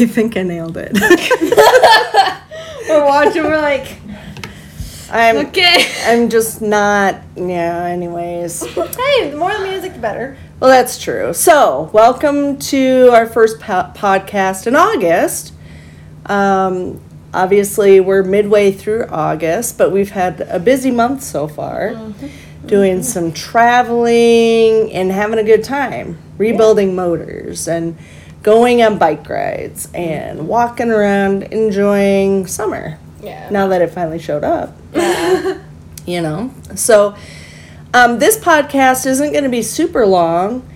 I think I nailed it. We're watching. We're like, I'm okay. I'm just not. Yeah. Anyways. hey, the more the music, the better. Well, that's true. So, welcome to our first po- podcast in August. Um, obviously, we're midway through August, but we've had a busy month so far, doing some traveling and having a good time, rebuilding motors and going on bike rides and walking around enjoying summer. Yeah. Now that it finally showed up, you know. So, um, this podcast isn't going to be super long,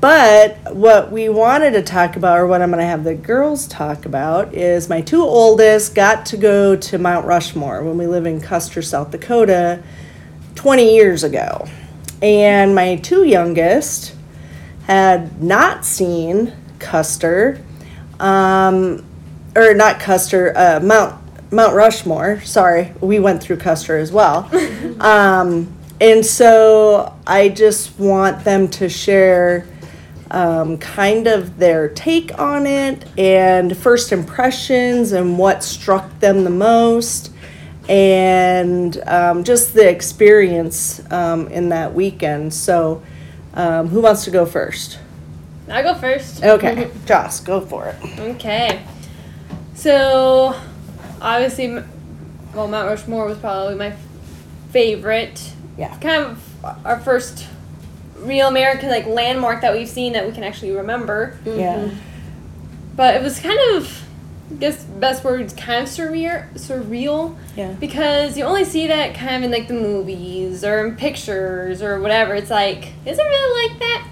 but what we wanted to talk about, or what I'm going to have the girls talk about, is my two oldest got to go to Mount Rushmore when we live in Custer, South Dakota, 20 years ago. And my two youngest had not seen Custer, um, or not Custer, uh, Mount Mount Rushmore. Sorry, we went through Custer as well. um, and so I just want them to share um, kind of their take on it and first impressions and what struck them the most and um, just the experience um, in that weekend. So, um, who wants to go first? I go first. Okay, Joss, go for it. Okay. So, obviously, well, Mount Rushmore was probably my favorite. Yeah. Kind of our first real American like landmark that we've seen that we can actually remember. Yeah. Mm-hmm. But it was kind of, I guess, best word, kind of surreal. Surreal. Yeah. Because you only see that kind of in like the movies or in pictures or whatever. It's like, is it really like that?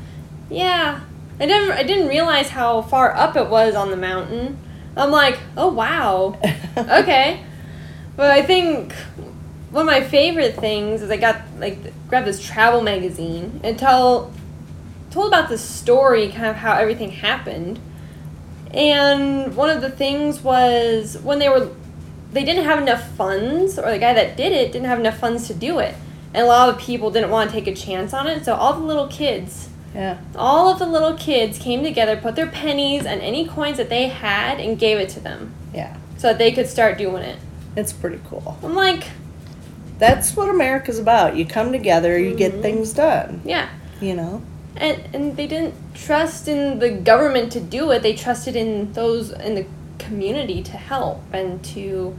I never I didn't realize how far up it was on the mountain. I'm like, oh wow. okay. But I think one of my favorite things is I got like grabbed this travel magazine and tell told about the story, kind of how everything happened. And one of the things was when they were they didn't have enough funds, or the guy that did it didn't have enough funds to do it. And a lot of people didn't want to take a chance on it, so all the little kids, Yeah. all of the little kids came together, put their pennies and any coins that they had, and gave it to them Yeah. so that they could start doing it. It's pretty cool. I'm like, That's what America's about. You come together, you get mm-hmm. things done, yeah. you know? And, and they didn't trust in the government to do it. They trusted in those in the community to help and to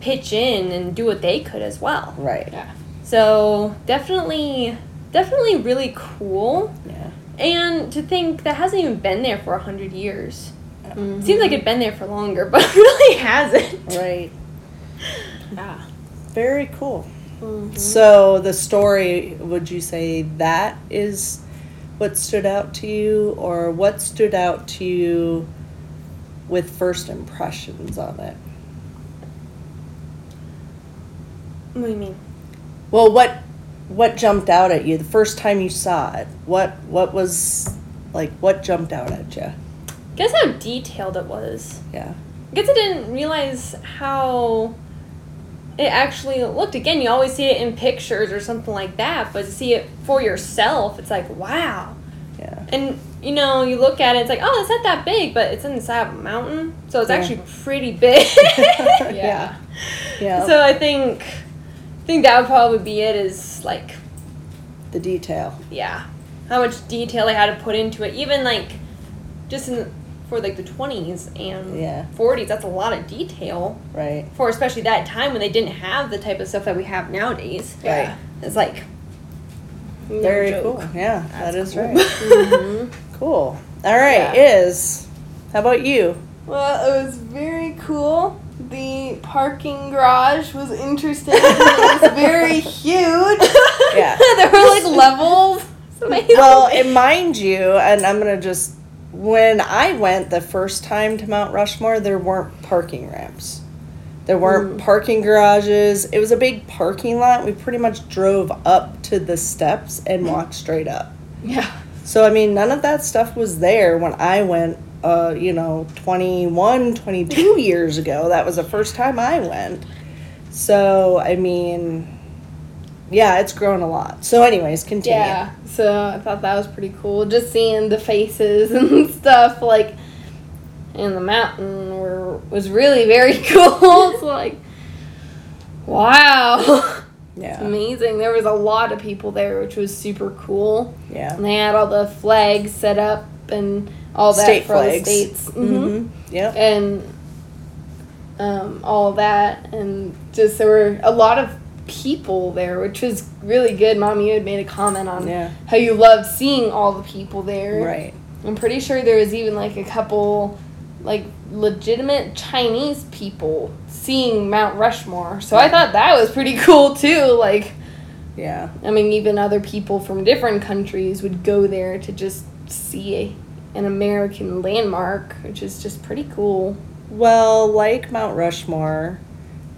pitch in and do what they could as well. Right. Yeah. So definitely, definitely really cool. Yeah. And to think that hasn't even been there for a hundred years. Mm-hmm. Seems like it'd been there for longer, but it really hasn't. Right. Yeah. Very cool. So the story, would you say that is what stood out to you, or what stood out to you with first impressions on it? What do you mean? Well, what what jumped out at you the first time you saw it? What what was like what jumped out at you? Guess how detailed it was. Yeah. I guess I didn't realize how it actually looked. Again, you always see it in pictures or something like that, but to see it for yourself, it's like, wow. Yeah. And you know, you look at it, it's like, oh, it's not that big, but it's in the side of a mountain, so it's Yeah. actually pretty big. Yeah. Yeah. So I think, I think that would probably be it. Is like, the detail. yeah, how much detail they had to put into it. Even like, just in for like the twenties and Yeah. forties, that's a lot of detail Right. for especially that time when they didn't have the type of stuff that we have nowadays. Right. It's like Very no cool. Yeah, That's that is cool. right. Mhm. Cool. All right, Yeah. is how about you? Well, it was very cool. The parking garage was interesting. it was very huge. Yeah. there were like levels. Well, and mind you, and I'm gonna just when I went the first time to Mount Rushmore, there weren't parking ramps. There weren't mm. parking garages. It was a big parking lot. We pretty much drove up to the steps and walked straight up. yeah. So I mean, none of that stuff was there when I went. Uh, you know, 21, 22 years ago. That was the first time I went. So I mean, yeah, it's grown a lot. So, anyways, continue. Yeah, so I thought that was pretty cool. Just seeing the faces and stuff, like, in the mountain were was really very cool. it's like, wow, Yeah. amazing. There was a lot of people there, which was super cool. Yeah. And they had all the flags set up and all that State for all the flags. states. hmm Mm-hmm. Yep. and um, all that, and just there were a lot of people there, which was really good. Mom, you had made a comment on Yeah. how you loved seeing all the people there. Right. I'm pretty sure there was even like a couple, like legitimate Chinese people seeing Mount Rushmore. So I thought that was pretty cool too. Like, Yeah. I mean, even other people from different countries would go there to just see a, an American landmark, which is just pretty cool. Well, like Mount Rushmore,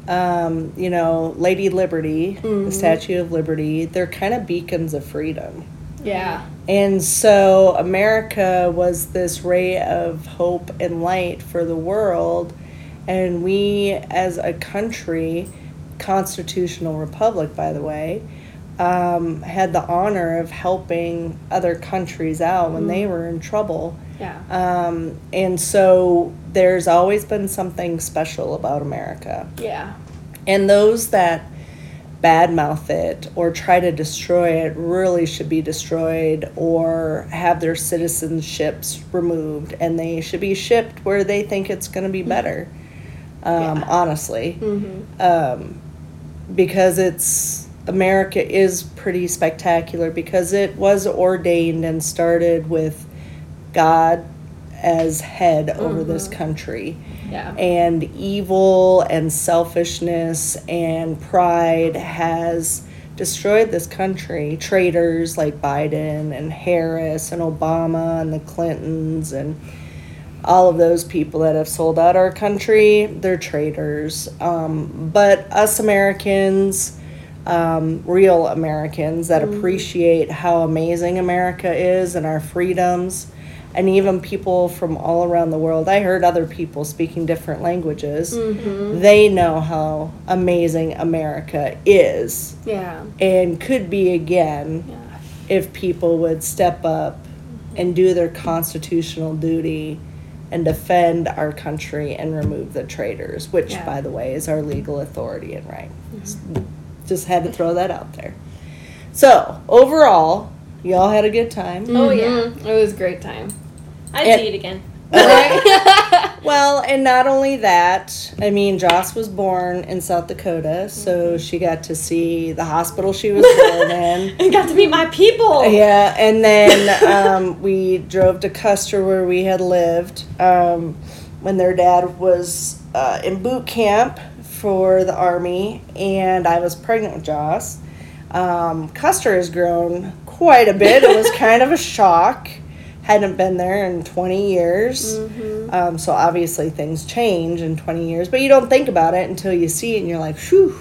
um, you know, Lady Liberty, the Mhm. Statue of Liberty, they're kind of beacons of freedom. Yeah. And so America was this ray of hope and light for the world. And we, as a country, constitutional republic, by the way, um, had the honor of helping other countries out when they were in trouble. Yeah. Um, and so there's always been something special about America. Yeah. And those that badmouth it or try to destroy it really should be destroyed or have their citizenships removed and they should be shipped where they think it's going to be better. Um, Yeah. Honestly Mm-hmm. um, because it's America is pretty spectacular because it was ordained and started with God as head over this country. Yeah. And evil and selfishness and pride has destroyed this country. Traitors like Biden and Harris and Obama and the Clintons and all of those people that have sold out our country, they're traitors. Um, but us Americans, um, real Americans that appreciate how amazing America is and our freedoms, and even people from all around the world. I heard other people speaking different languages. Mm-hmm. They know how amazing America is Yeah. and could be again Yeah. if people would step up and do their constitutional duty and defend our country and remove the traitors, which, Yeah. by the way, is our legal authority and right. Just had to throw that out there. So, overall, y'all had a good time. Oh yeah. It was a great time. I'd And- see it again. Well, and not only that, I mean, Joss was born in South Dakota, so she got to see the hospital she was born in. And got to meet my people. Yeah, and then um, we drove to Custer where we had lived um, when their dad was uh, in boot camp for the Army, and I was pregnant with Joss. Um, Custer has grown quite a bit. It was kind of a shock. Hadn't been there in 20 years. Um, so obviously things change in 20 years, but you don't think about it until you see it and you're like, whew,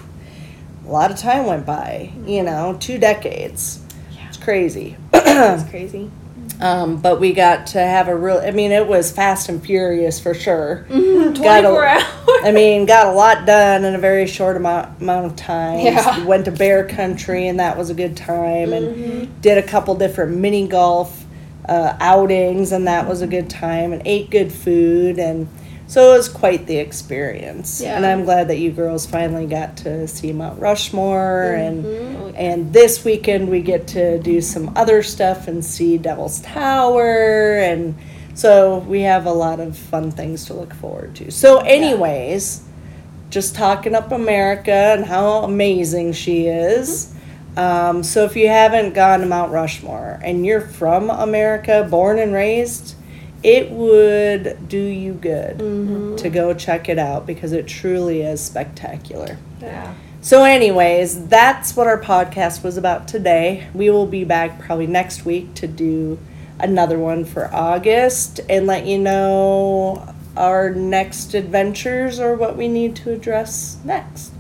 a lot of time went by, you know, two decades. Yeah. It's crazy. It's crazy. Um, but we got to have a real, I mean, it was fast and furious for sure. Mm-hmm. Got a- 24 hours. I mean, got a lot done in a very short amount, amount of time. Yeah. Went to bear country, and that was a good time. And Mm-hmm. did a couple different mini golf uh, outings, and that was a good time. And ate good food, and so it was quite the experience. And I'm glad that you girls finally got to see Mount Rushmore, and Mhm. and this weekend we get to do some other stuff and see Devil's Tower, and so we have a lot of fun things to look forward to. So, anyways, just talking up America and how amazing she is. Um, so, if you haven't gone to Mount Rushmore and you're from America, born and raised, it would do you good mm-hmm. to go check it out because it truly is spectacular. Yeah. So, anyways, that's what our podcast was about today. We will be back probably next week to do another one for August and let you know our next adventures or what we need to address next.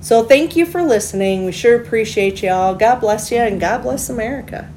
So, thank you for listening. We sure appreciate y'all. God bless you and God bless America.